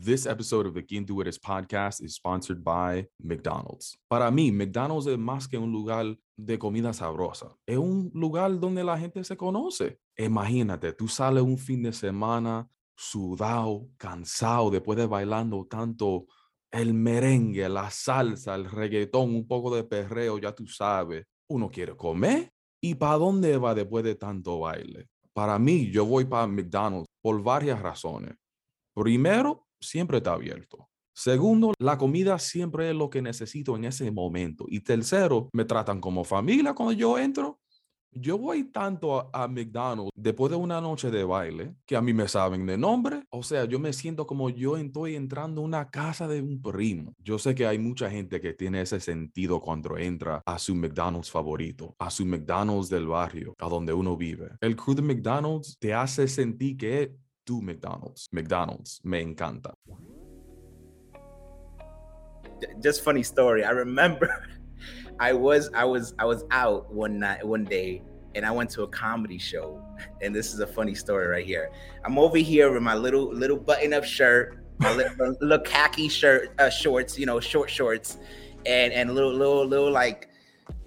This episode of the Quien Tú Eres podcast is sponsored by McDonald's. Para mí, McDonald's es más que un lugar de comida sabrosa. Es un lugar donde la gente se conoce. Imagínate, tú sales un fin de semana sudado, cansado, después de bailando tanto el merengue, la salsa, el reggaetón, un poco de perreo, ya tú sabes. Uno quiere comer. ¿Y para dónde va después de tanto baile? Para mí, yo voy para McDonald's por varias razones. Primero, siempre está abierto. Segundo, la comida siempre es lo que necesito en ese momento. Y tercero, me tratan como familia cuando yo entro. Yo voy tanto a, McDonald's después de una noche de baile que a mí me saben de nombre. O sea, yo me siento como yo estoy entrando a una casa de un primo. Yo sé que hay mucha gente que tiene ese sentido cuando entra a su McDonald's favorito, a su McDonald's del barrio, a donde uno vive. El crew de McDonald's te hace sentir que tu McDonald's. McDonald's me encanta. Just funny story. I remember I was I was I was out one night one day and I went to a comedy show. And this is a funny story right here. I'm over here with my little little button up shirt, my little, little khaki shirt uh, shorts, you know, short shorts, and and little little little like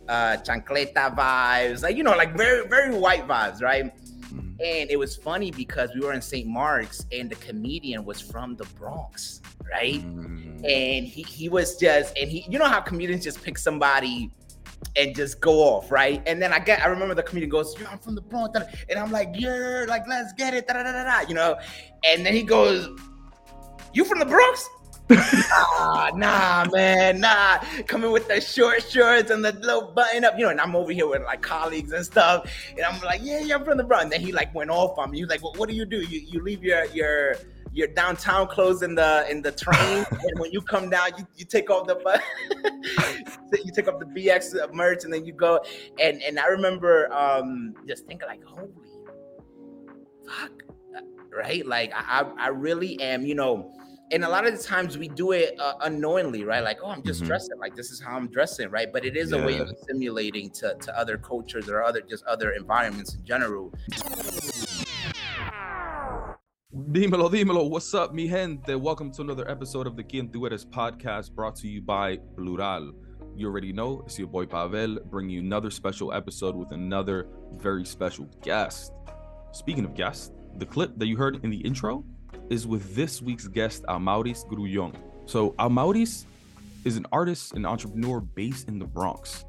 uh chancleta vibes, like you know, like very very white vibes, right? And it was funny because we were in St. Mark's and the comedian was from the Bronx, right? Mm. And he, he was just, and he, you know how comedians just pick somebody and just go off, right? And then I get, I remember the comedian goes, "Yo, I'm from the Bronx," and I'm like, "Yeah, like let's get it," da, da, da, you know. And then he goes, "You from the Bronx?" Nah, nah, man, nah. Coming with the short shorts and the little button up, you know, and I'm over here with like colleagues and stuff. And I'm like, yeah, yeah, I'm from the Bronx. And then he like went off on me. He was like, well, what do you do? You you leave your your your downtown clothes in the in the train, and when you come down, you, you take off the you take off the BX merch, and then you go. And and I remember um just thinking like, holy fuck, right? Like I I really am, you know and a lot of the times we do it uh, unknowingly, right? Like, oh, I'm just mm-hmm. dressing like this is how I'm dressing, right? But it is yeah. a way of assimilating to, to other cultures or other just other environments in general. Dímelo, dímelo. What's up, mi gente? Welcome to another episode of the Quien Tú Eres podcast brought to you by Plural. You already know it's your boy Pavel bringing you another special episode with another very special guest. Speaking of guests, the clip that you heard in the intro is with this week's guest, Amaurys Grullon. So, Amaurys is an artist and entrepreneur based in the Bronx.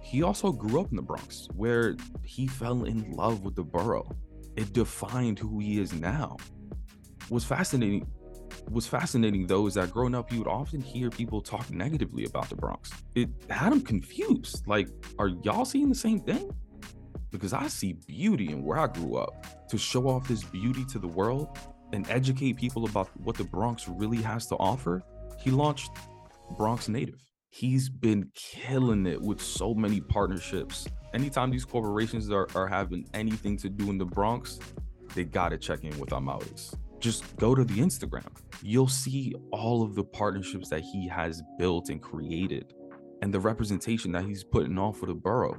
He also grew up in the Bronx, where he fell in love with the borough. It defined who he is now. Was fascinating was fascinating though is that growing up you would often hear people talk negatively about the Bronx. It had him confused. Like, are y'all seeing the same thing? Because I see beauty in where I grew up. To show off this beauty to the world, and educate people about what the Bronx really has to offer, he launched Bronx Native. He's been killing it with so many partnerships. Anytime these corporations are, are having anything to do in the Bronx, they gotta check in with Amaurys. Just go to the Instagram. You'll see all of the partnerships that he has built and created and the representation that he's putting on for the borough.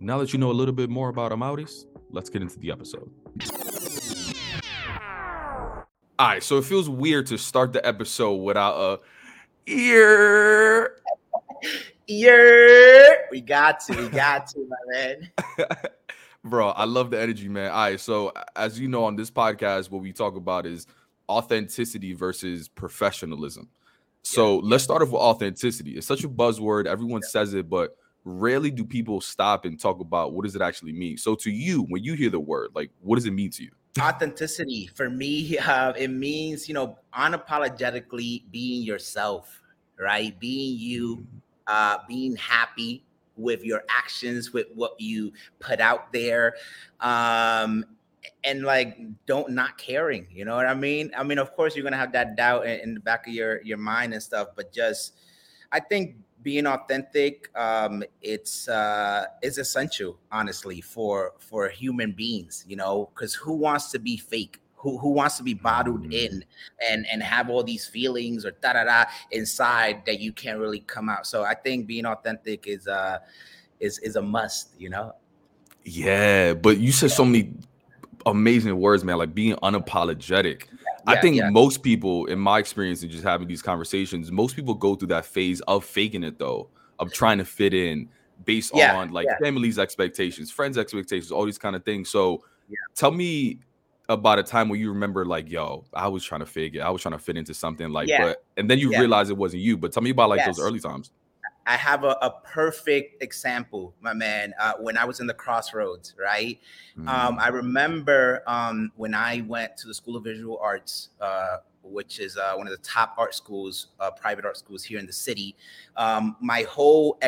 Now that you know a little bit more about Amaurys, let's get into the episode. All right, so it feels weird to start the episode without a ear. Ear. We got to, we got to, my man. Bro, I love the energy, man. All right, so as you know, on this podcast, what we talk about is authenticity versus professionalism. So yeah. let's start off with authenticity. It's such a buzzword, everyone yeah. says it, but rarely do people stop and talk about what does it actually mean. So to you, when you hear the word, like what does it mean to you? authenticity for me uh, it means you know unapologetically being yourself right being you mm-hmm. uh, being happy with your actions with what you put out there um and like don't not caring you know what i mean i mean of course you're gonna have that doubt in, in the back of your your mind and stuff but just i think being authentic um, it's uh, is essential honestly for for human beings you know because who wants to be fake? Who, who wants to be bottled mm-hmm. in and and have all these feelings or da da da inside that you can't really come out? So i think being authentic is uh is is a must you know? Yeah but you said so many amazing words man like being unapologetic I think yeah. most people, in my experience, in just having these conversations, most people go through that phase of faking it though, of trying to fit in based yeah, on like family's expectations, friends' expectations, all these kind of things. So, tell me about a time where you remember like, yo, I was trying to figure, I was trying to fit into something like, but and then you realize it wasn't you. But tell me about like yes. those early times. I have a, a perfect example, my man. Uh, when I was in the crossroads, right? Mm-hmm. Um, I remember um, when I went to the School of Visual Arts, uh, which is uh, one of the top art schools, uh, private art schools here in the city. Um, my whole,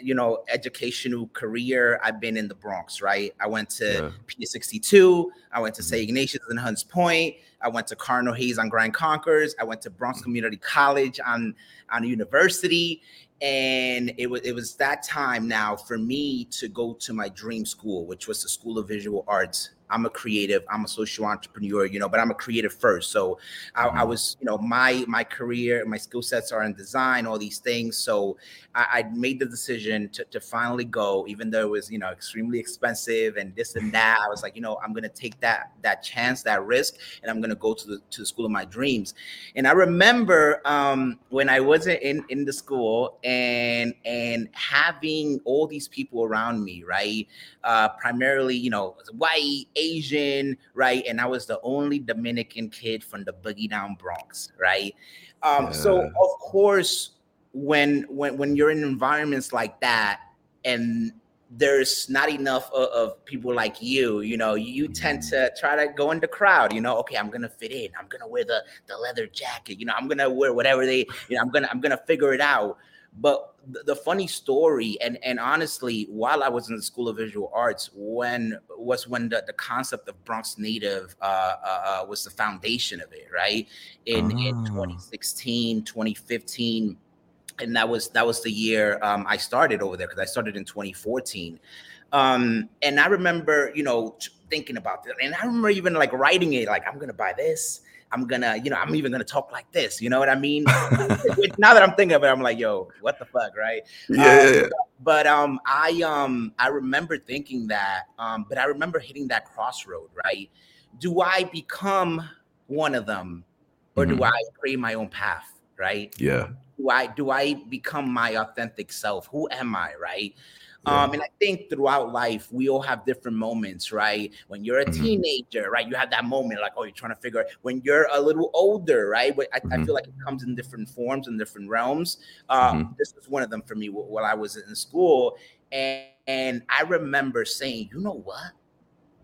you know, educational career, I've been in the Bronx, right? I went to yeah. P 62. I went to St. Mm-hmm. Ignatius in Hunts Point. I went to Cardinal Hayes on Grand Concourse. I went to Bronx Community College on on university, and it was it was that time now for me to go to my dream school which was the school of visual arts I'm a creative, I'm a social entrepreneur, you know, but I'm a creative first. So I, mm-hmm. I was, you know, my my career, my skill sets are in design, all these things. So I, I, made the decision to, to finally go, even though it was, you know, extremely expensive and this and that. I was like, you know, I'm gonna take that that chance, that risk, and I'm gonna go to the to the school of my dreams. And I remember um, when I wasn't in in the school and and having all these people around me, right? Uh, primarily, you know, white Asian, right? And I was the only Dominican kid from the Boogie Down Bronx, right? Um, yeah. So of course, when when when you're in environments like that, and there's not enough of, of, people like you you know you tend mm-hmm. to try to go in the crowd you know okay i'm gonna fit in i'm gonna wear the the leather jacket you know i'm gonna wear whatever they you know i'm gonna i'm gonna figure it out but the, the funny story, and and honestly, while I was in the School of Visual Arts, when was when the, the concept of Bronx Native uh, uh, uh was the foundation of it, right? In in ah. 2016, 2015 and that was that was the year um, I started over there because I started in 2014. Um, and I remember, you know, thinking about it, and I remember even like writing it, like I'm gonna buy this, I'm gonna, you know, I'm even gonna talk like this. You know what I mean? now that I'm thinking of it, I'm like, yo, what the fuck, right? Yeah. Um, but um, I um, I remember thinking that, um, but I remember hitting that crossroad, right? Do I become one of them, or mm-hmm. do I create my own path, right? Yeah. Do I do I become my authentic self? Who am I, right? Yeah. Um, and I think throughout life, we all have different moments, right? When you're a mm-hmm. teenager, right? You have that moment like, oh, you're trying to figure out when you're a little older, right? But I, mm-hmm. I feel like it comes in different forms and different realms. Um, mm-hmm. This was one of them for me while I was in school. And, and I remember saying, you know what?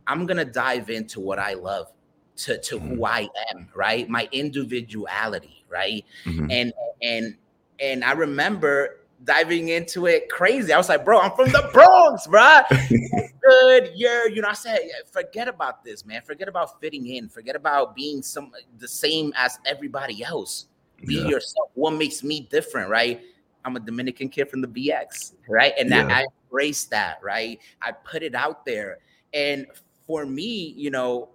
I'm going to dive into what I love to, to who mm-hmm. I am, right? My individuality, right? Mm-hmm. And, and, and I remember diving into it crazy. I was like, bro, I'm from the Bronx, bro. Good year. You know, I said, forget about this, man. Forget about fitting in. Forget about being some the same as everybody else. Be yeah. yourself. What makes me different, right? I'm a Dominican kid from the BX, right? And yeah. I embrace that, right? I put it out there. And for me, you know,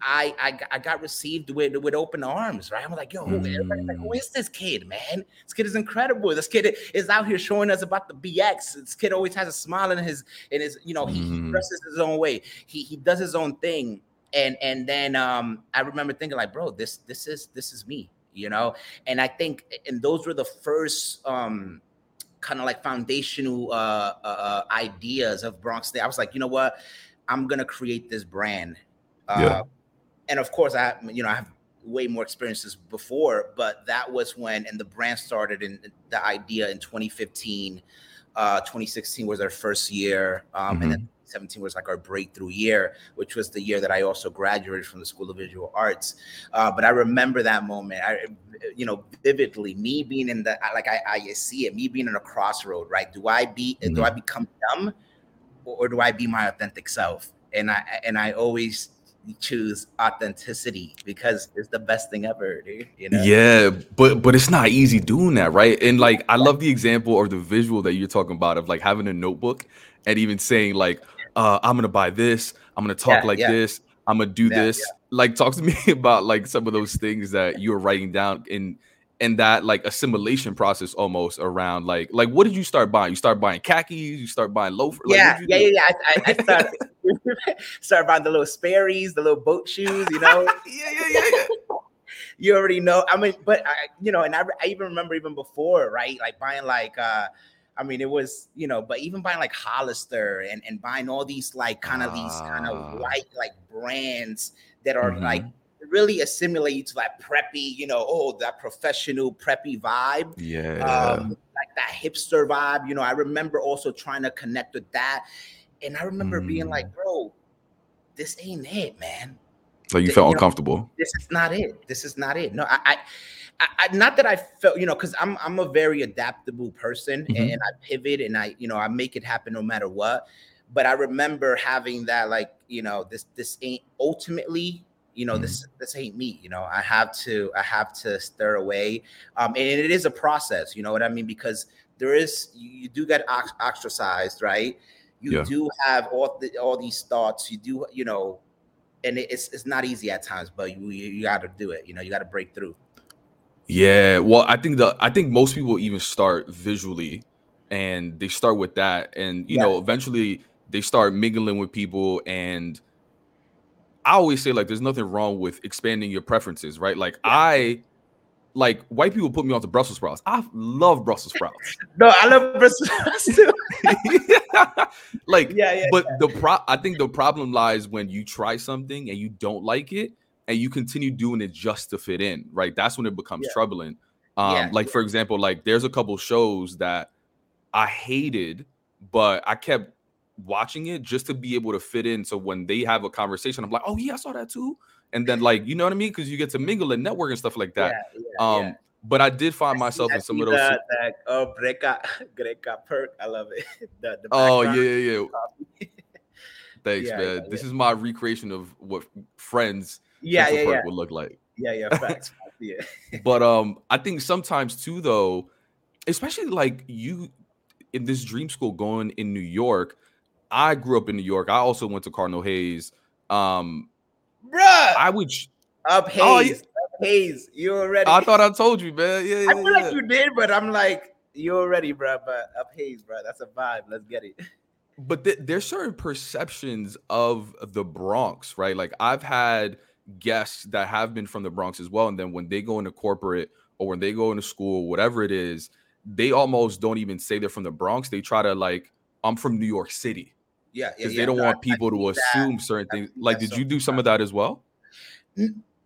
I, I I got received with with open arms, right? I'm like, yo, mm. like, who is this kid, man? This kid is incredible. This kid is out here showing us about the BX. This kid always has a smile in his in his, you know, he, mm. he dresses his own way. He he does his own thing. And and then um I remember thinking like, bro, this this is this is me, you know. And I think and those were the first um kind of like foundational uh, uh, uh ideas of Bronx Day. I was like, you know what? I'm gonna create this brand. Uh, yeah and of course, I you know I have way more experiences before, but that was when and the brand started in the idea in 2015. Uh, 2016 was our first year, um, mm-hmm. and then 17 was like our breakthrough year, which was the year that I also graduated from the School of Visual Arts. Uh, but I remember that moment, I, you know, vividly. Me being in the like I, I see it, me being in a crossroad. Right? Do I be? Mm-hmm. Do I become dumb, or, or do I be my authentic self? And I and I always choose authenticity because it's the best thing ever, dude. You know? Yeah, but but it's not easy doing that, right? And like I love the example or the visual that you're talking about of like having a notebook and even saying like, uh, I'm gonna buy this, I'm gonna talk yeah, like yeah. this, I'm gonna do yeah, this. Like talk to me about like some of those things that you were writing down in and that like assimilation process almost around like like what did you start buying? You start buying khakis, you start buying loafers. Yeah, like, yeah, yeah, yeah. I, I started Start buying the little Sperry's, the little boat shoes, you know. yeah, yeah, yeah, yeah. you already know. I mean, but I, you know, and I, I even remember even before, right? Like buying like uh I mean, it was, you know, but even buying like Hollister and, and buying all these like kind of these kind of Ah. white like brands that are Mhm. like really assimilate you to that preppy, you know, oh, that professional preppy vibe. Yeah. Um, like that hipster vibe. You know, I remember also trying to connect with that. And I remember being Mm. like, bro, this ain't it, man So you the- felt you know, uncomfortable. this is not it. This is not it. No, I, I, I, not that I felt, you know, because I'm I'm a very adaptable person and, Mhm. and I pivot and I, you know, I make it happen no matter what. But I remember having that, like, you know, this this ain't ultimately, you know, this this ain't me. You know, I have to I have to stir away, um, and it is a process. You know what I mean? Because there is you, you do get ox- ostracized, right? You Yeah. do have all the, all these thoughts. You do, you know, and it's it's not easy at times, but you you, you got to do it. You know, you got to break through. Yeah, well, I think the I think most people even start visually, and they start with that, and you Yeah. know, eventually they start mingling with people. And I always say like, there's nothing wrong with expanding your preferences, right? Like I, like white people put me onto Brussels sprouts. I love Brussels sprouts. No, I love Brussels sprouts too. like, Yeah, yeah. but the pro I think the problem lies when you try something and you don't like it and you continue doing it just to fit in, right? That's when it becomes Yeah. troubling. Um, Yeah, like for example, like there's a couple shows that I hated, but I kept watching it just to be able to fit in. So when they have a conversation, I'm like, oh yeah, I saw that too. And then like, you know what I mean? Because you get to mingle and network and stuff like that. Yeah, yeah, um, yeah. but I did find I myself see- in some of those. The, oh, Greca, Greca perk. I love it. The, the Oh yeah, yeah, yeah. Thanks, man. This is my recreation of what friends yeah, yeah, yeah, would look like. yeah, yeah. Facts. yeah. But um, I think sometimes too, though, especially like you in this dream school going in New York. I grew up in New York. I also went to Cardinal Hayes. Um, Bruh, I would. up Oh, Hayes, up Hayes. You already. I thought I told you, man. Yeah, yeah, I feel yeah. like you did, but I'm like, you already, bro. But up Hayes, bro. That's a vibe. Let's get it. but th- there's certain perceptions of the Bronx, right? Like I've had guests that have been from the Bronx as well, and then when they go into corporate or when they go into school, whatever it is, they almost don't even say they're from the Bronx. They try to like, I'm from New York City Yeah, because yeah. they don't No, want I people to see that. assume certain I things. Like, did so you do some of that as well?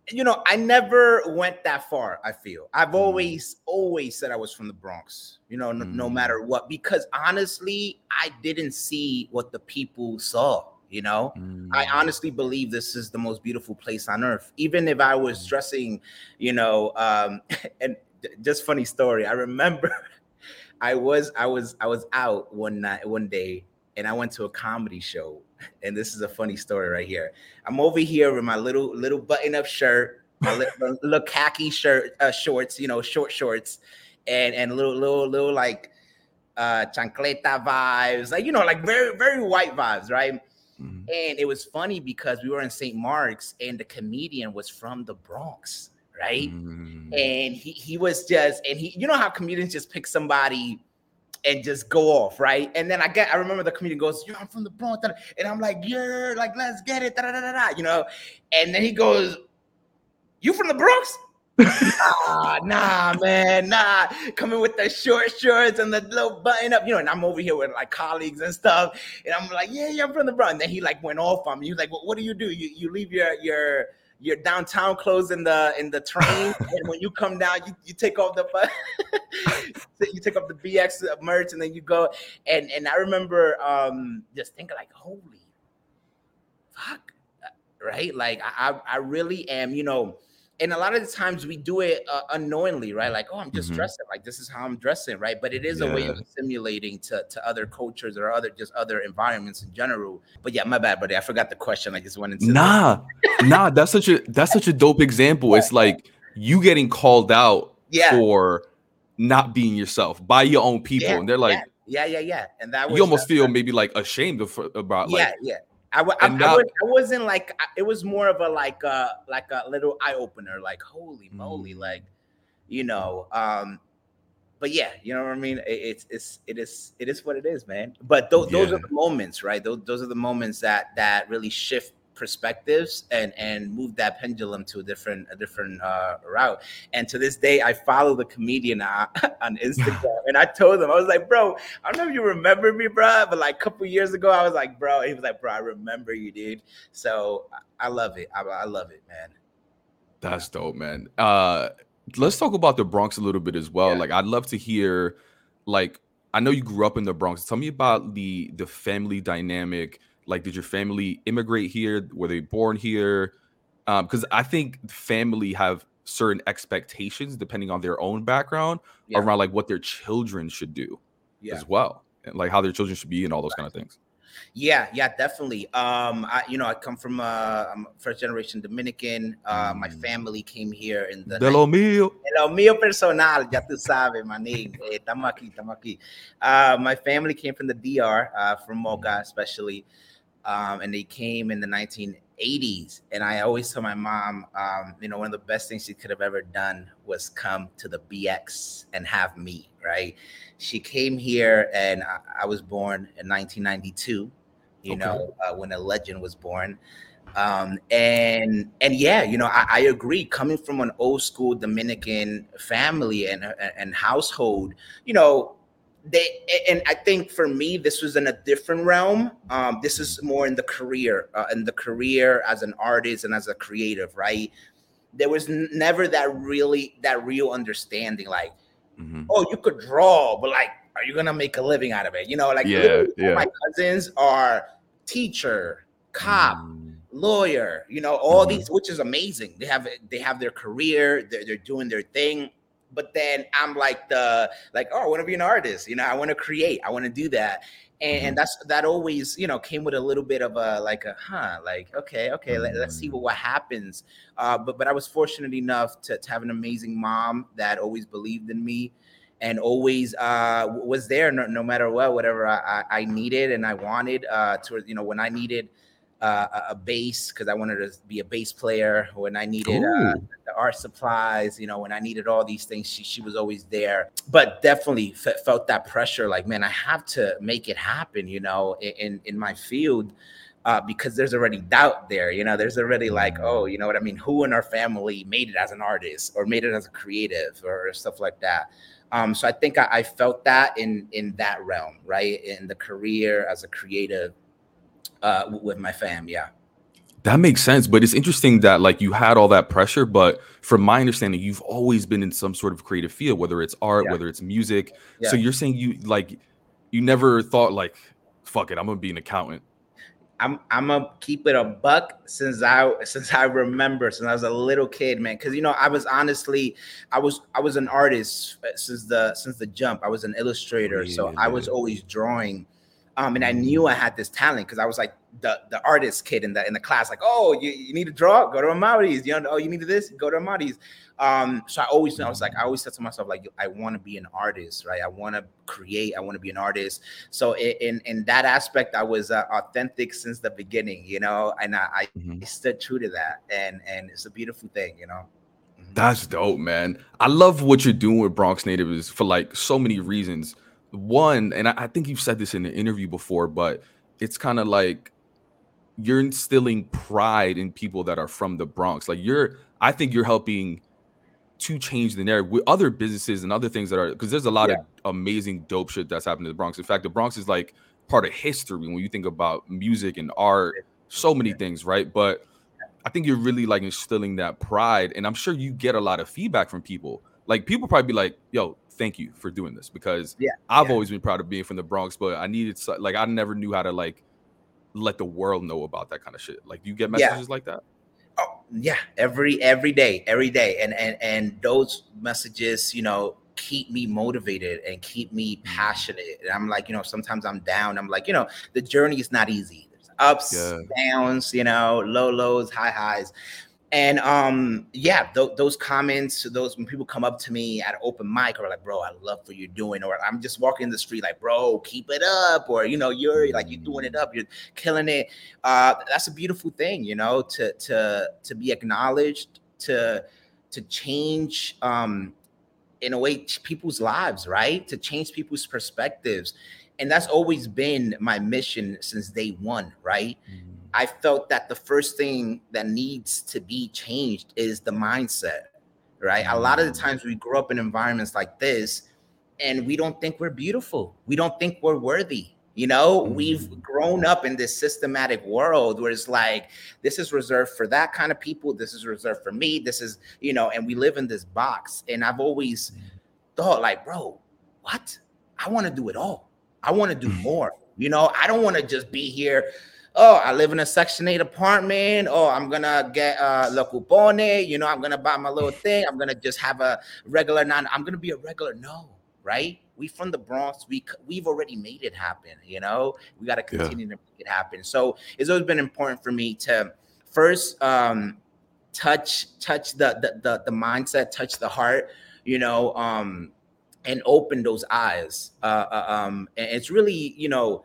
you know, I never went that far. I feel I've Mm. always, always said I was from the Bronx. You know, no, no Mm. matter what, because honestly, I didn't see what the people saw. You know, I Mm. honestly believe this is the most beautiful place on earth. Even if I was Mm. dressing, you know, um, and just funny story. I remember I was I was I was out one night one day and I went to a comedy show. And this is a funny story right here. I'm over here with my little little button-up shirt, my li- my little khaki shirt, uh, shorts, you know, short shorts, and and little little little like uh chancleta vibes, like you know, like very very white vibes, right? Mhm. And it was funny because we were in St. Mark's and the comedian was from the Bronx, right? Mm. And he he was just and he you know how comedians just pick somebody and just go off, right? And then I get I remember the comedian goes, Yo, I'm from the Bronx, da- da," and I'm like, Yeah, like let's get it, da, da, da, da, da," you know. And then he goes, You from the Bronx? nah, nah, man, nah. Coming with the short shorts and the little button up, you know, and I'm over here with like colleagues and stuff. And I'm like, yeah, yeah, I'm from the Bronx. And then he like went off on me. He was like, well, what do you do? You you leave your your your downtown clothes in the in the train, and when you come down, you, you take off the you take off the BX merch, and then you go. And and I remember um just thinking like, holy fuck, right? Like I I I really am, you know and a lot of the times we do it uh, unknowingly, right? Like, oh, I'm just Mhm. dressing like this is how I'm dressing, right? But it is a way of simulating to, to other cultures or other just other environments in general. But yeah, my bad, buddy. I forgot the question. I just went into Nah, nah. That's such a that's such a dope example. It's like you getting called out Yeah. for not being yourself by your own people, Yeah, and they're like, yeah, yeah, yeah. And that was you almost feel maybe like ashamed of about yeah, like yeah. I, wa- I, I, was, I wasn't like it was more of a like uh like a little eye opener. Like holy moly, Mm. like you know. Um, but yeah, you know what I mean. It, it's it's it is it is what it is, man. But th- those are the moments, right? Those those are the moments that that really shift perspectives and and move that pendulum to a different a different uh, route. And to this day, I follow the comedian uh, on Instagram, and I told him I was like, bro, I don't know if you remember me, bro, but like a couple years ago, I was like, bro, he was like, bro, I remember you, dude. So I, I love it. I, I love it, man. That's dope, man. Uh let's talk about the Bronx a little bit as well. Yeah. Like I'd love to hear like I know you grew up in the Bronx. Tell me about the the family dynamic. Like did your family immigrate here? Were they born here? Um cuz I think family have certain expectations depending on their own background Yeah. around like what their children should do Yeah. as well. And like how their children should be and all those kind of things. Yeah, yeah, definitely. Um, I, you know, I come from uh, I'm first generation Dominican. Uh, my Mm. family came here in the De lo mío. Lo mío personal, ya tú sabes, manín. Eh, Estamos aquí, estamos aquí. Uh, my family came from the DR, uh, from Moca especially, um, and they came in the 1980s. And I always tell my mom, um, you know, one of the best things she could have ever done was come to the BX and have me, right? She came here, and I, I was born in 1992. You Okay. know, uh, when a legend was born um and and yeah you know I, I agree coming from an old school dominican family and and household you know they and i think for me this was in a different realm um this is more in the career uh, in the career as an artist and as a creative right there was never that really that real understanding like Mhm. oh you could draw but like are you gonna make a living out of it you know like Yeah, yeah. my cousins are teacher cop Mm. lawyer you know all Mhm. these which is amazing they have they have their career they're, they're doing their thing but then i'm like the like oh i want to be an artist you know i want to create i want to do that. And, and that's that always you know came with a little bit of a like a huh like okay okay let, us see what, what happens. Uh but but i was fortunate enough to, to have an amazing mom that always believed in me and always uh was there no, no matter what whatever I, I I needed and i wanted uh to you know when i needed uh, a- bass because I wanted to be a bass player. When I needed uh, the art supplies, you know, when I needed all these things, she she was always there. But definitely fe- felt that pressure, like man, I have to make it happen, you know, in in my field. Uh, because there's already doubt there, you know. There's already like, oh, you know what I mean. Who in our family made it as an artist, or made it as a creative, or stuff like that. Um, so I think I, I felt that in in that realm, right, in the career as a creative, uh, with my fam. Yeah. That makes sense, but it's interesting that like you had all that pressure, but from my understanding, you've always been in some sort of creative field, whether it's art, Yeah. whether it's music. Yeah. So you're saying you like you never thought like, fuck it, I'm gonna be an accountant. I'm I'm gonna keep it a buck since I since I remember since I was a little kid, man. Because you know I was honestly I was I was an artist uh, since the since the jump. I was an illustrator, so I was always drawing, um, and I knew I had this talent because I was like the the artist kid in the in the class. Like, oh, you, you need to draw? Go to Amari's. You know, oh, you need this? Go to Amari's. Um, so I always I was like I always said to myself like I want to be an artist, right? I want to create. I want to be an artist. So in in that aspect, I was uh, authentic since the beginning, you know, and I, I Mhm. stood true to that, and and it's a beautiful thing, you know. Mhm. That's dope, man. I love what you're doing with Bronx Natives for like so many reasons. One, and I, I think you've said this in an interview before, but it's kind of like you're instilling pride in people that are from the Bronx. Like you're, I think you're helping to change the narrative with other businesses and other things that are because there's a lot Yeah. of amazing dope shit that's happened in the Bronx. In fact, the Bronx is like part of history when you think about music and art, so many things, right? But I think you're really like instilling that pride, and I'm sure you get a lot of feedback from people. Like people probably be like, "Yo, thank you for doing this," because Yeah, I've yeah. always been proud of being from the Bronx, but I needed so- like I never knew how to like let the world know about that kind of shit. Like, do you get Yeah. messages like that? Oh yeah, every every day, every day, and and and those messages, you know, keep me motivated and keep me mm. passionate. And I'm like, you know, sometimes I'm down. I'm like, you know, the journey is not easy. There's ups, Yeah. downs, you know, low lows, high highs. And um, yeah, th- those comments, those when people come up to me at open mic or like, bro, I love what you're doing, or I'm just walking in the street like, bro, keep it up, or you know, you're like you're doing it up, you're killing it. Uh, that's a beautiful thing, you know, to to to be acknowledged, to to change um in a way people's lives, right? To change people's perspectives. And that's always been my mission since day one, right? Mm-hmm. I felt that the first thing that needs to be changed is the mindset, right? A lot of the mm. times we grow up in environments like this and we don't think we're beautiful. We don't think we're worthy. You know, we've grown up in this systematic world where it's like, this is reserved for that kind of people. This is reserved for me. This is, you know, and we live in this box. And I've always mm. thought, like, bro, what? I want to do it all. I want to do mm. more. You know, I don't want to just be here. Oh, I live in a Section 8 apartment. Oh, I'm going to get uh, La Cupone. You know, I'm going to buy my little thing. I'm going to just have a regular non. I'm going to be a regular. No, right? We from the Bronx. We we've already made it happen. You know, we got to continue yeah. to make it happen. So it's always been important for me to first um, touch touch the, the the the mindset, touch the heart. You know, um, and open those eyes. Uh, uh, um, and it's really you know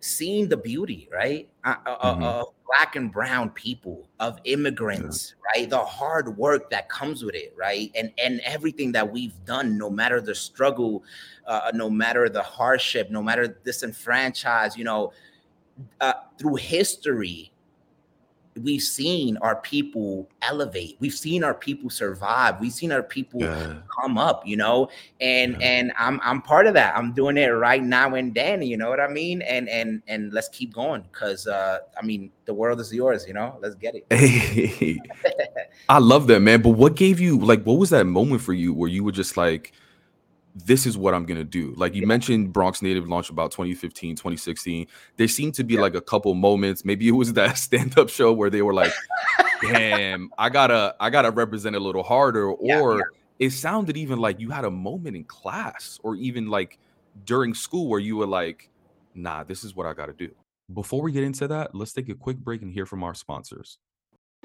seeing the beauty, right? Uh, mm-hmm. uh, black and brown people, of immigrants, yeah. right? The hard work that comes with it, right? And and everything that we've done, no matter the struggle, uh, no matter the hardship, no matter disenfranchised, you know, uh, through history, we've seen our people elevate. We've seen our people survive. We've seen our people yeah. come up you know? And yeah. and i'm i'm part of that. I'm doing it right now and then you know what i mean? And and and let's keep going because uh i mean the world is yours you know? Let's get it. Hey, i love that man. But what gave you like what was that moment for you where you were just like this is what I'm going to do. Like you yeah. mentioned Bronx Native launch about 2015, 2016. There seemed to be yeah. like a couple moments. Maybe it was that stand-up show where they were like, damn, I gotta, I gotta represent a little harder. Or yeah, it sounded even like you had a moment in class or even like during school where you were like, nah, this is what I gotta do. Before we get into that, let's take a quick break and hear from our sponsors.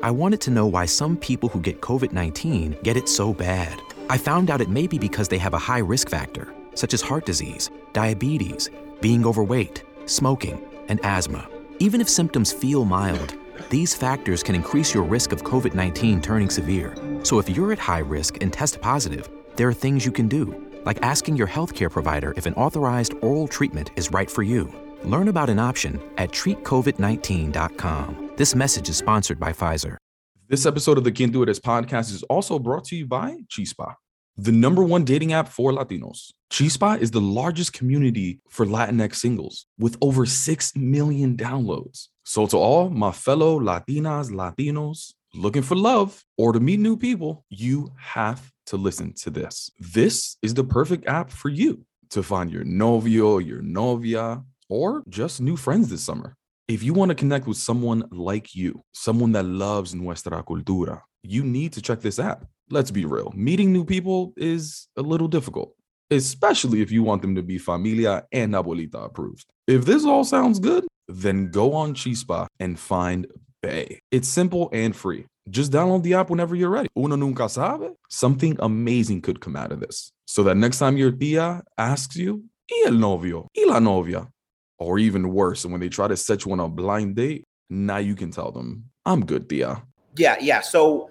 I wanted to know why some people who get COVID 19 get it so bad. I found out it may be because they have a high risk factor, such as heart disease, diabetes, being overweight, smoking, and asthma. Even if symptoms feel mild, these factors can increase your risk of COVID 19 turning severe. So if you're at high risk and test positive, there are things you can do, like asking your healthcare provider if an authorized oral treatment is right for you. Learn about an option at treatcovid19.com. This message is sponsored by Pfizer. This episode of the Quien Tú Eres podcast is also brought to you by Chispa, the number one dating app for Latinos. Chispa is the largest community for Latinx singles with over 6 million downloads. So, to all my fellow Latinas, Latinos looking for love or to meet new people, you have to listen to this. This is the perfect app for you to find your novio, your novia, or just new friends this summer. If you want to connect with someone like you, someone that loves nuestra cultura, you need to check this app. Let's be real, meeting new people is a little difficult, especially if you want them to be familia and abuelita approved. If this all sounds good, then go on Chispa and find Bay. It's simple and free. Just download the app whenever you're ready. Uno nunca sabe. Something amazing could come out of this. So that next time your tia asks you, ¿y el novio? ¿y la novia? Or even worse, when they try to set you on a blind date, now you can tell them, I'm good, tia. Yeah, yeah. So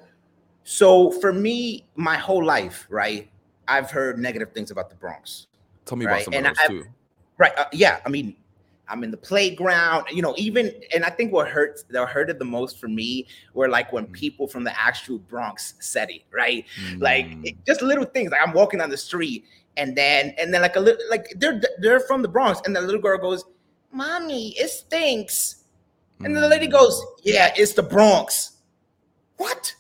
so for me, my whole life, right, I've heard negative things about the Bronx. Tell me right? about some and of those too. Right. Uh, yeah. I mean, I'm in the playground, you know, even and I think what hurts that hurted the most for me were like when mm. people from the actual Bronx said it, right? Mm. Like it, just little things. Like I'm walking on the street and then and then like a little like they're they're from the Bronx, and the little girl goes, Mommy, it stinks. And the lady goes, Yeah, it's the Bronx. What?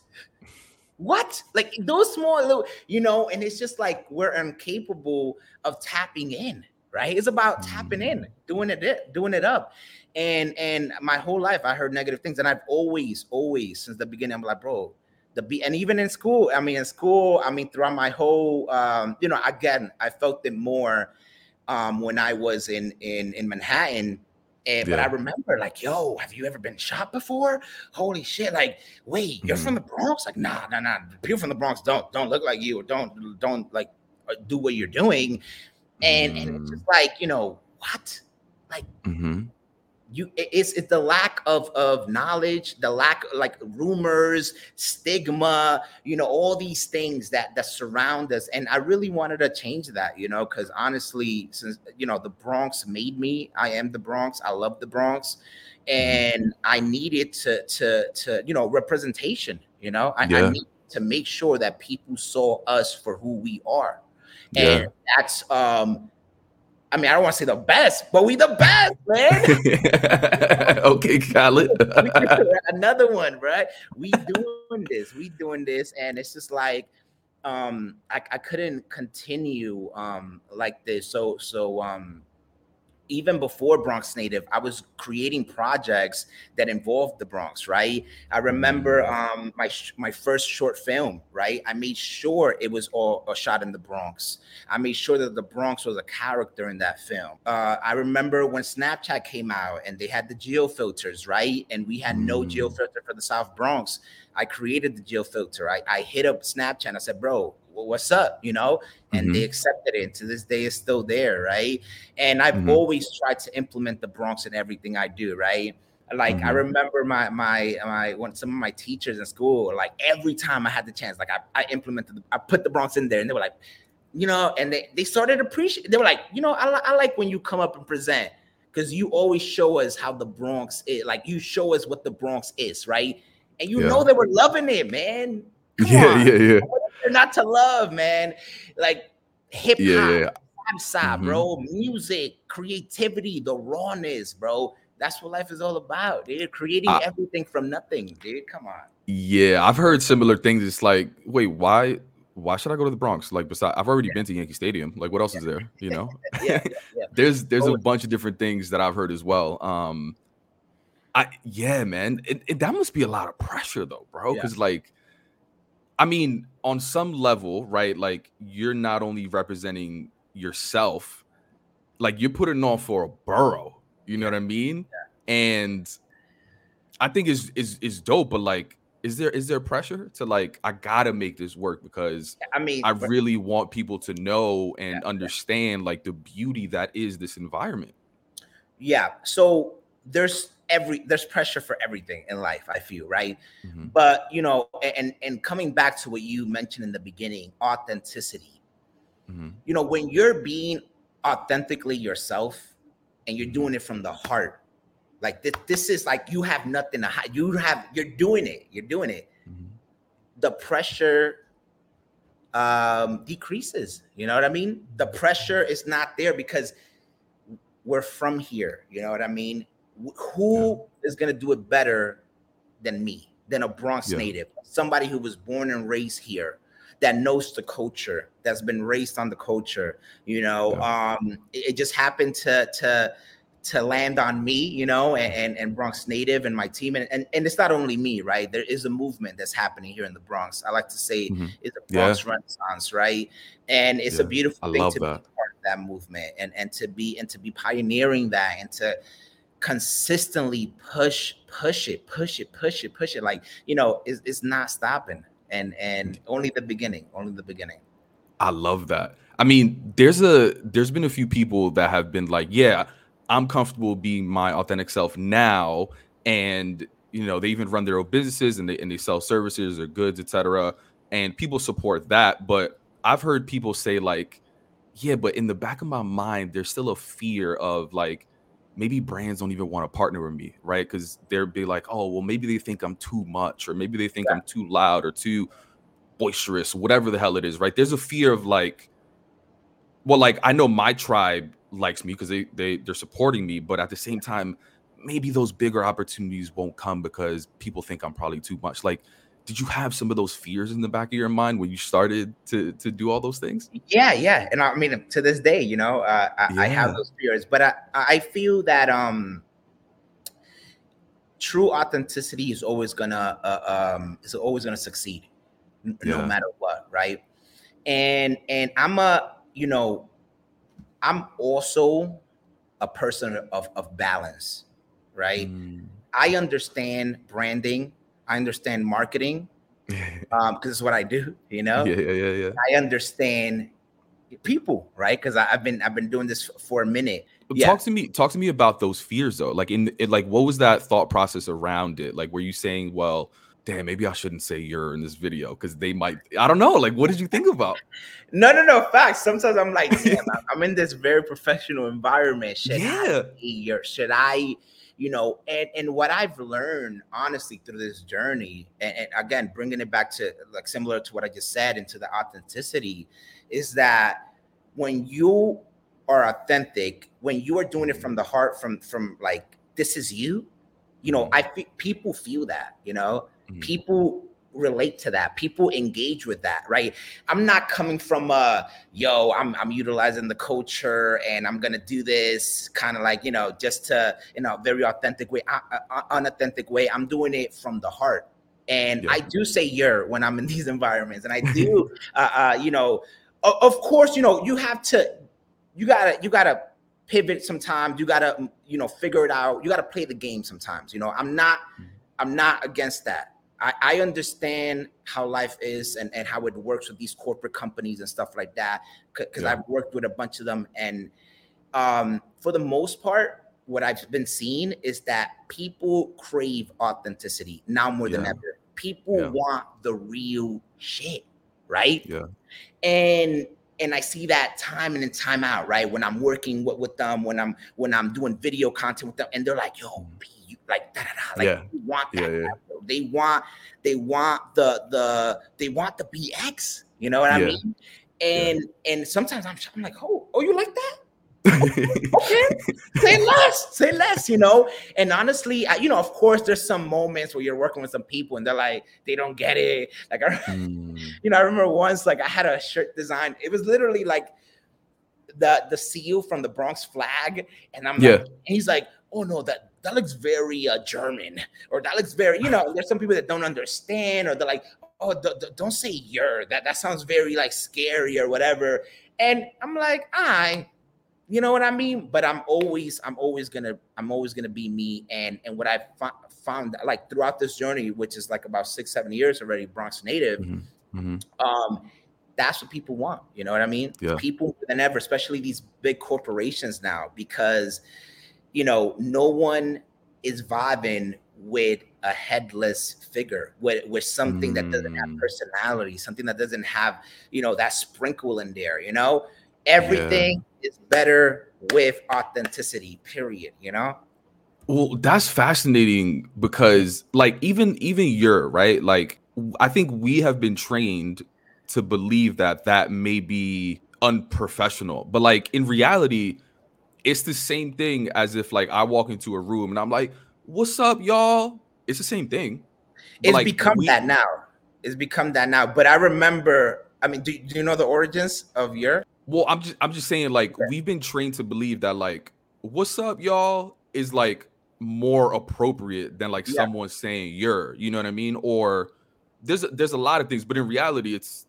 What? Like those small little, you know, and it's just like we're incapable of tapping in, right? It's about tapping in, mm. doing it, doing it up. And and my whole life I heard negative things, and I've always, always since the beginning, I'm like, bro, the be and even in school, I mean, in school, I mean, throughout my whole um, you know, again, I felt it more um, when I was in in in Manhattan. And, yeah. But I remember, like, yo, have you ever been shot before? Holy shit! Like, wait, you're mm-hmm. from the Bronx? Like, nah, nah, nah. People from the Bronx don't don't look like you, or don't don't like uh, do what you're doing. And mm-hmm. and it's just mm. like, you know, what? Like, mm-hmm. You it's it's the lack of of knowledge the lack like rumors stigma you know all these things that that surround us and i really wanted to change that you know because honestly since you know the bronx made me i am the bronx i love the bronx mm-hmm. and i needed to to to you know representation you know i, yeah. I need to make sure that people saw us for who we are and yeah. that's um I mean, I don't want to say the best, but we the best, man. okay, Khaled. Another one, right? We doing this, we doing this, and it's just like um I, I couldn't continue um like this. So so um even before Bronx Native, I was creating projects that involved the Bronx, right? I remember mm. um, my my first short film, right? I made sure it was all, all, shot in the Bronx. I made sure that the Bronx was a character in that film. Uh, I remember when Snapchat came out and they had the geo filters, right? And we had no geo mm. filter for the South Bronx. I created the geo filter. I, I hit up Snapchat. I said, bro, well, what's up, you know? And mm-hmm. they accepted it. To this day, it's still there, right? And I've mm-hmm. always tried to implement the Bronx in everything I do, right? Like mm-hmm. I remember my my my when some of my teachers in school, like every time I had the chance, like I, I implemented, the, I put the Bronx in there, and they were like, you know, and they they started appreciate. They were like, you know, I, I like when you come up and present because you always show us how the Bronx is, like you show us what the Bronx is, right? And you yeah. know they were loving it, man. Come yeah, on. yeah, yeah not to love, man. Like hip hop, yeah, mm-hmm. bro. Music, creativity, the rawness, bro. That's what life is all about, dude. Creating I, everything from nothing, dude. Come on. Yeah, I've heard similar things. It's like, wait, why? Why should I go to the Bronx? Like, besides, I've already yeah. been to Yankee Stadium. Like, what else yeah. is there? You know, yeah, there's there's oh, a bunch of different things that I've heard as well. Um, I yeah, man, it, it, that must be a lot of pressure though, bro. Because like, I mean, on some level, right? Like you're not only representing yourself, like you're putting on for a borough. You know what I mean? Yeah. And I think is is is dope, but like is there is there pressure to like I gotta make this work because I mean I really want people to know and yeah, understand like the beauty that is this environment. Yeah. So there's every there's pressure for everything in life i feel right mm-hmm. but you know and and coming back to what you mentioned in the beginning authenticity mm-hmm. you know when you're being authentically yourself and you're doing it from the heart like this, this is like you have nothing to hide you have you're doing it you're doing it mm-hmm. the pressure um decreases you know what i mean the pressure is not there because we're from here you know what i mean who yeah. is going to do it better than me, than a Bronx yeah. native, somebody who was born and raised here, that knows the culture, that's been raised on the culture. You know, yeah. um, it, it, just happened to to to land on me, you know, and, and, and Bronx native and my team. And, and, and it's not only me, right? There is a movement that's happening here in the Bronx. I like to say mm-hmm. it's a Bronx. Renaissance, right? And it's a beautiful I thing to that. be part of that movement and, and to be and to be pioneering that and to consistently push push it push it push it push it. Like you know it's, it's not stopping. And and only the beginning only the beginning. I love that. I mean there's a there's been a few people that have been like yeah i'm comfortable being my authentic self now. And you know they even run their own businesses and they and they sell services or goods etc and people support that. But i've heard people say like yeah but in the back of my mind there's still a fear of like maybe brands don't even want to partner with me, right? Because they'll be like, oh, well, maybe they think I'm too much, or maybe they think yeah. I'm too loud or too boisterous, whatever the hell it is, right? There's a fear of like, well, like I know my tribe likes me because they they they're supporting me, but at the same time, maybe those bigger opportunities won't come because people think I'm probably too much. Like did you have some of those fears in the back of your mind when you started to to do all those things yeah yeah and i mean to this day you know uh, I, yeah. I, have those fears but i i feel that um true authenticity is always gonna uh, um is always gonna succeed n- yeah. no matter what right and and i'm a you know i'm also a person of of balance right mm. i understand branding I understand marketing um because it's what I do, you know. Yeah, yeah, yeah, yeah. I understand people, right? Because I've been I've been doing this for a minute. Yeah. Talk to me. Talk to me about those fears, though. Like in it, like what was that thought process around it? Like, were you saying, "Well, damn, maybe I shouldn't say you're in this video because they might." I don't know. Like, what did you think about? No, no, no. Facts. Sometimes I'm like, damn, I'm- in this very professional environment. Should I Yeah. or should I, you know? And and what I've learned, honestly, through this journey, and, and again, bringing it back to like similar to what I just said, into the authenticity, is that when you are authentic, when you are doing it from the heart, from from like this is you, you know, I fe- people feel that, you know, Mhm. people relate to that. People engage with that right? I'm not coming from uh yo i'm i'm utilizing the culture and i'm gonna do this kind of like you know just to you know very authentic way uh, uh, unauthentic way. I'm doing it from the heart. And Yeah. i do say you're when i'm in these environments. And i do uh, uh you know of course you know you have to you gotta you gotta pivot sometimes. You gotta mm, you know figure it out. You gotta play the game sometimes you know? I'm not i'm not against that I, I understand how life is and, and how it works with these corporate companies and stuff like that because Yeah. I've worked with a bunch of them and um, for the most part what I've been seeing is that people crave authenticity now more than ever people Yeah. want the real shit right Yeah. and and I see that time in and time out, right? When I'm working with, with them, when I'm when I'm doing video content with them, and they're like, "Yo, P, you, like da da da," like Yeah. they want that. Yeah, yeah. They want they want the the they want the BX. You know what I mean? And and sometimes I'm I'm like, "Oh, oh, you like that? Okay, say less, say less." You know. And honestly, I, you know, of course, there's some moments where you're working with some people and they're like, they don't get it. Like I Mm, you know, I remember once like I had a shirt design. It was literally like the the seal from the Bronx flag, and I'm Yeah. like, and he's like, oh no, that that looks very uh, German, or that looks very, you know. There's some people that don't understand, or they're like, oh, don't say you're. That that sounds very like scary or whatever. And I'm like, I, you know what I mean. But I'm always, I'm always gonna, I'm always gonna be me. And and what I fo- found like throughout this journey, which is like about six, seven years already, Bronx native mhm, mhm. um that's what people want you know what i mean Yeah. people than ever especially these big corporations now because you know no one is vibing with a headless figure with, with something that doesn't have Mm. personality something that doesn't have you know that sprinkle in there you know? Everything is better with authenticity period you know? Well, that's fascinating because like even even you're right? Like I think we have been trained to believe that that may be unprofessional but like in reality it's the same thing as if like I walk into a room and I'm like what's up y'all it's the same thing But, it's like, become we- that now it's become that now but i remember i mean do, do you know the origins of your Well, I'm just I'm just saying like Okay. we've been trained to believe that like what's up y'all is like more appropriate than like Yeah. someone saying you're, you know what I mean? Or there's there's a lot of things, but in reality it's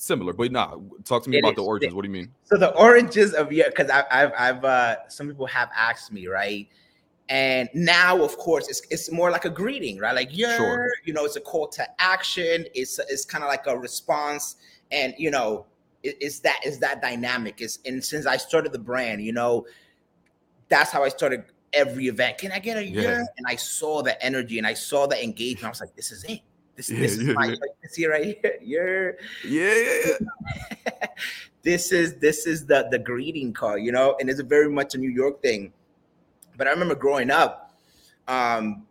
similar. But nah, talk to me It about the is. origins. What do you mean? So the origins of your because I've I've I've uh some people have asked me right, and now of course it's it's more like a greeting right like yeah Sure. you know it's a call to action it's it's kind of like a response and you know it, it's that is that dynamic is and since I started the brand you know that's how I started every event can I get a Yeah. yeah and I saw the energy and I saw the engagement I was like this is it this, Yeah, this is yeah, my yeah. like, here right here yeah Yeah, yeah, this is this is the the greeting card, you know, and it's a very much a New York thing. But I remember growing up, um,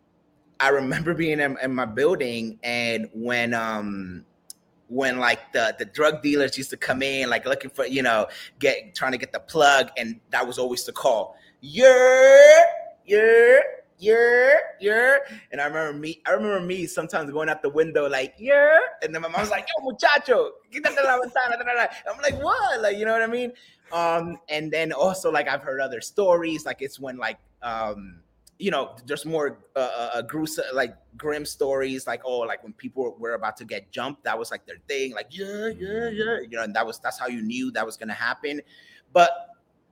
I remember being in, in my building, and when um when like the the drug dealers used to come in, like looking for you know get trying to get the plug, and that was always the call. Yeah, yeah, yeah, yeah. And I remember me, I remember me sometimes going out the window like, yeah. And then my mom was like, yo, muchacho, quítate la ventana. I'm like, what? Like, you know what I mean? Um, and then also like I've heard other stories, like it's when like um, you know, there's more uh, uh, uh, gruesome, like grim stories, like oh, like when people were about to get jumped, that was like their thing, like yeah, yeah, yeah, you know, and that was that's how you knew that was gonna happen. But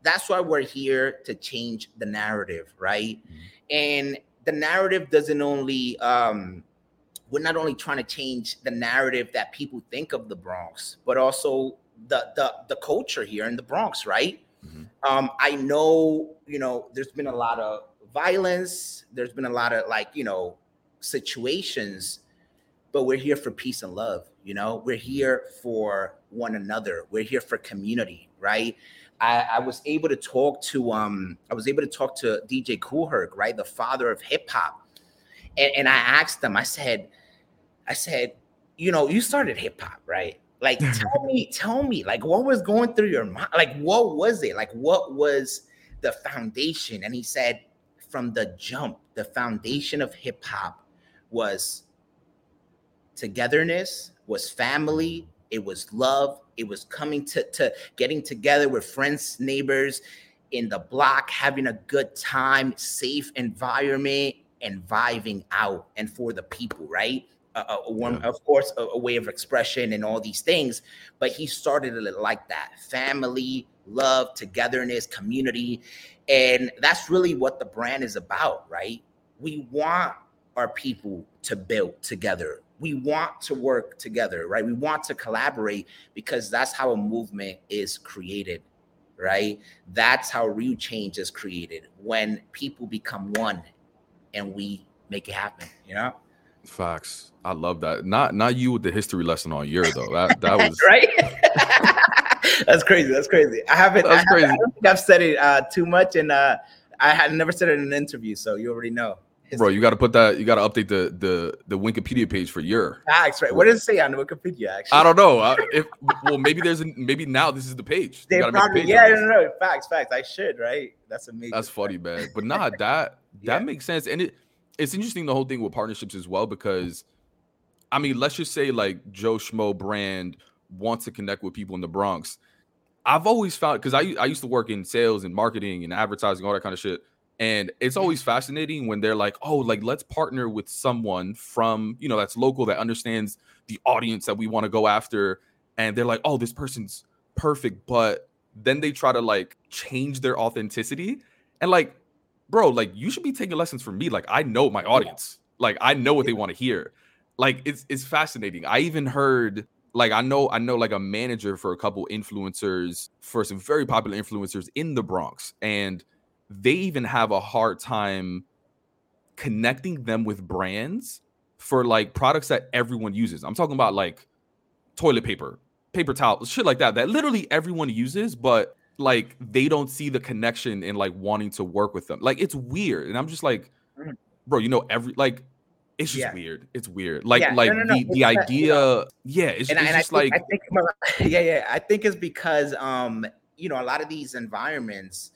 that's why we're here to change the narrative, right? And the narrative doesn't only um we're not only trying to change the narrative that people think of the Bronx, but also the the the culture here in the Bronx, right? Mm-hmm. Um, I know, you know, there's been a lot of violence. There's been a lot of like, you know, situations, but we're here for peace and love. You know, we're here for one another. We're here for community, right? I, I, was able to talk to um I was able to talk to DJ Kool Herc, right, the father of hip hop, and, and I asked him. I said, I said, you know, you started hip hop, right? Like, tell me, tell me, like, what was going through your mind? Like, what was it? Like, what was the foundation? And he said, from the jump, the foundation of hip hop was togetherness, was family, it was love, it was coming to, to getting together with friends, neighbors in the block, having a good time, safe environment, and vibing out and for the people, right? a one, yeah. of course, a, a, way of expression and all these things. But he started it like that: family, love, togetherness, community, and that's really what the brand is about, right? We want our people to build together. We want to work together, right? We want to collaborate because that's how a movement is created, right? That's how real change is created when people become one and we make it happen, you know? Facts. I love that. Not not you with the history lesson on year though. That that was right. That's crazy. That's crazy. I haven't. That's I, crazy. I don't think I've said it uh, too much, and uh, I had never said it in an interview, so you already know. History. Bro, you got to put that. You got to update the the the Wikipedia page for your Facts, right? What does it say on the Wikipedia? Actually, I don't know. Uh, if well, maybe there's a, maybe now this is the page. They probably, page yeah, no, no, no, facts, facts. I should, right? That's amazing. That's funny, man. But nah, that that yeah. makes sense, and it it's interesting the whole thing with partnerships as well because I mean, let's just say like Joe Schmo brand wants to connect with people in the Bronx. I've always found because I I used to work in sales and marketing and advertising, all that kind of shit. And it's mm-hmm. always fascinating when they're like, oh, like let's partner with someone from, you know, that's local that understands the audience that we want to go after. And they're like, oh, this person's perfect. But then they try to like change their authenticity. And like, bro, like you should be taking lessons from me. Like, I know my audience. Like, I know what they want to hear like it's it's fascinating. I even heard like I know I know like a manager for a couple influencers for some very popular influencers in the Bronx and they even have a hard time connecting them with brands for like products that everyone uses. I'm talking about like toilet paper, paper towel, shit like that that literally everyone uses but like they don't see the connection in like wanting to work with them. Like it's weird and I'm just like mm. bro, you know every like it's just yeah. weird. It's weird. Like yeah, like no, no, no. the, the idea, you know, yeah, it's, and, it's and just I think, like I think yeah, yeah. I think it's because um, you know, a lot of these environments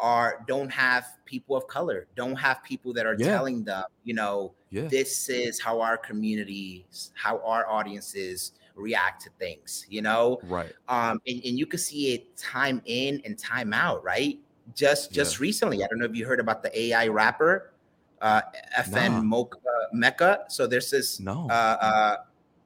are don't have people of color, don't have people that are yeah. telling them, you know, yeah. this is how our communities, how our audiences react to things, you know? Right. Um, and, and you can see it time in and time out, right? Just just yeah. recently, I don't know if you heard about the AI rapper uh, FN nah. Meka. So there's this no. uh, uh,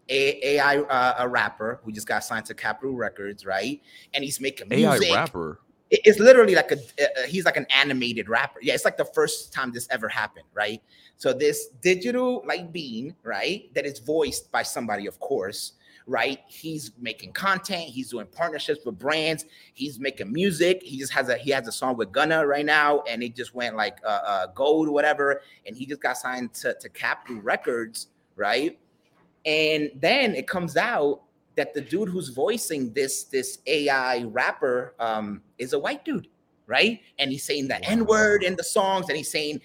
AI uh, a rapper who just got signed to Capitol Records, right? And he's making music. AI rapper. It's literally like a uh, he's like an animated rapper. Yeah, it's like the first time this ever happened, right? So this digital like being, right, that is voiced by somebody, of course, right? He's making content, he's doing partnerships with brands, he's making music. He just has a he has a song with Gunna right now, and it just went like uh, uh gold or whatever, and he just got signed to, to Capitol Records, right? And then it comes out that the dude who's voicing this this AI rapper um, is a white dude, right? And he's saying the N word in the songs, and he's saying,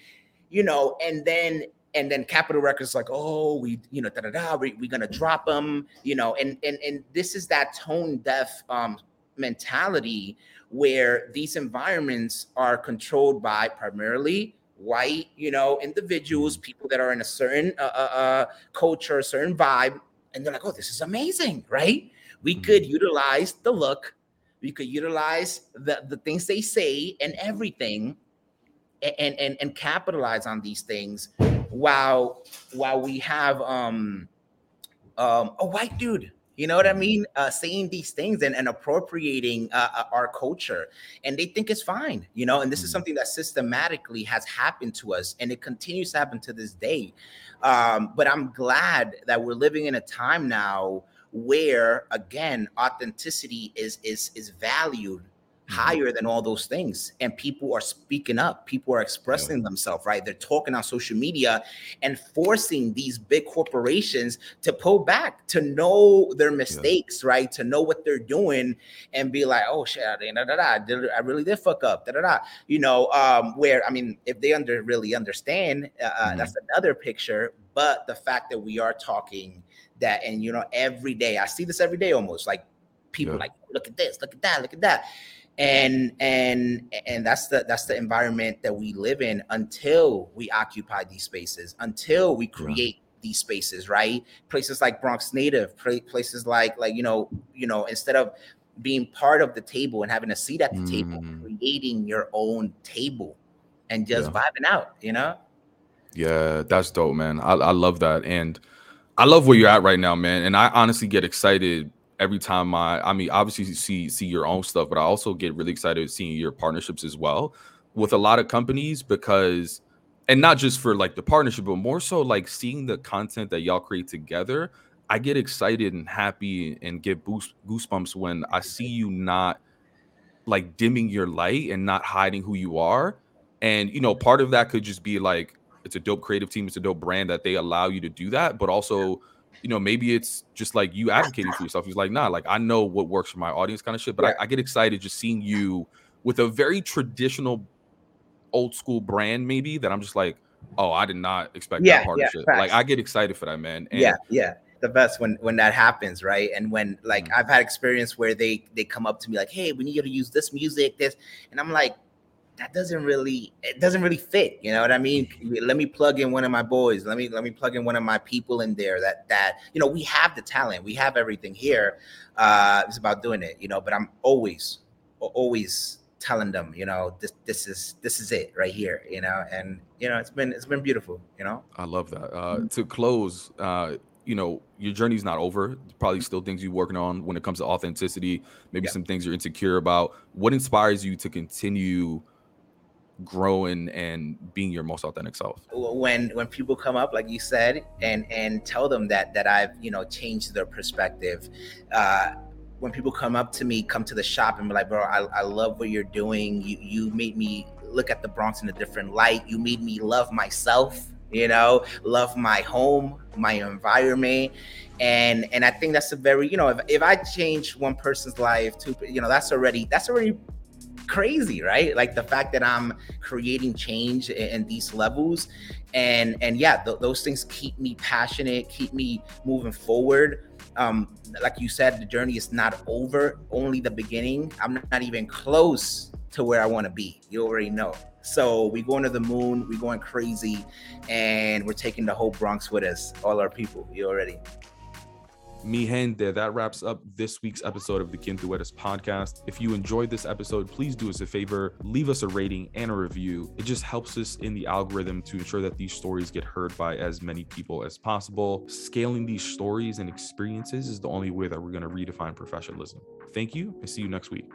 you know, and then and then Capitol Records like, oh, we, you know, da da da, we, we're gonna drop them, you know, and and and this is that tone deaf um, mentality where these environments are controlled by primarily white, you know, individuals, people that are in a certain uh, uh, uh, culture, a certain vibe, and they're like, oh, this is amazing, right? We mm-hmm. could utilize the look, we could utilize the the things they say and everything and and and capitalize on these things while while we have um um a white dude you know what I mean? Uh, saying these things and, and appropriating uh, uh our culture, and they think it's fine, you know. And this is mm. something that systematically has happened to us, and it continues to happen to this day. Um, but I'm glad that we're living in a time now where, again, authenticity is is is valued higher than all those things and people are speaking up people are expressing yeah. themselves right they're talking on social media and forcing these big corporations to pull back to know their mistakes yeah. right to know what they're doing and be like oh shit da, da, da, i really did fuck up da, da, da. you know um where i mean if they under really understand uh, uh, mm-hmm. that's another picture but the fact that we are talking that and you know every day i see this every day almost like people yeah. like look at this look at that look at that and and and that's the that's the environment that we live in until we occupy these spaces until we create yeah. these spaces right places like bronx native places like like you know you know instead of being part of the table and having a seat at the mm. table creating your own table and just yeah. vibing out you know yeah that's dope man I, I love that and i love where you're at right now man and i honestly get excited every time I I mean obviously see see your own stuff, but I also get really excited seeing your partnerships as well with a lot of companies because and not just for like the partnership, but more so like seeing the content that y'all create together. I get excited and happy and get boost goosebumps when I see you not like dimming your light and not hiding who you are. And you know, part of that could just be like it's a dope creative team, it's a dope brand that they allow you to do that, but also you know, maybe it's just like you advocating for yourself. He's like, nah, like I know what works for my audience, kind of shit. But yeah. I, I, get excited just seeing you with a very traditional, old school brand, maybe that I'm just like, oh, I did not expect yeah, that partnership. Yeah, like I get excited for that, man. And yeah, yeah. The best when when that happens, right? And when like mm-hmm. I've had experience where they they come up to me like, hey, we need you to use this music, this, and I'm like, that doesn't really it doesn't really fit you know what i mean? Let me plug in one of my boys. Let me let me plug in one of my people in there that that you know we have the talent. We have everything here. Uh it's about doing it you know but i'm always always telling them you know this this is this is it right here you know? And you know it's been it's been beautiful you know? I love that. Uh mm-hmm. to close uh you know your journey's not over. Probably still things you're working on when it comes to authenticity. Maybe yeah. some things you're insecure about. What inspires you to continue growing and being your most authentic self. When when people come up like you said and and tell them that that i've you know changed their perspective uh when people come up to me come to the shop and be like bro i, I love what you're doing. You you made me look at the bronx in a different light. You made me love myself you know love my home my environment. And and i think that's a very you know if, if i change one person's life to you know that's already that's already crazy, right? Like the fact that I'm creating change in, in these levels, and and yeah, th- those things keep me passionate, keep me moving forward. Um, like you said, the journey is not over, only the beginning. I'm not even close to where I want to be. You already know. So we going to the moon, we going crazy, and we're taking the whole Bronx with us, all our people. You already. Mi gente, that wraps up this week's episode of the Quien podcast. If you enjoyed this episode, please do us a favor, leave us a rating and a review. It just helps us in the algorithm to ensure that these stories get heard by as many people as possible. Scaling these stories and experiences is the only way that we're going to redefine professionalism. Thank you and see you next week.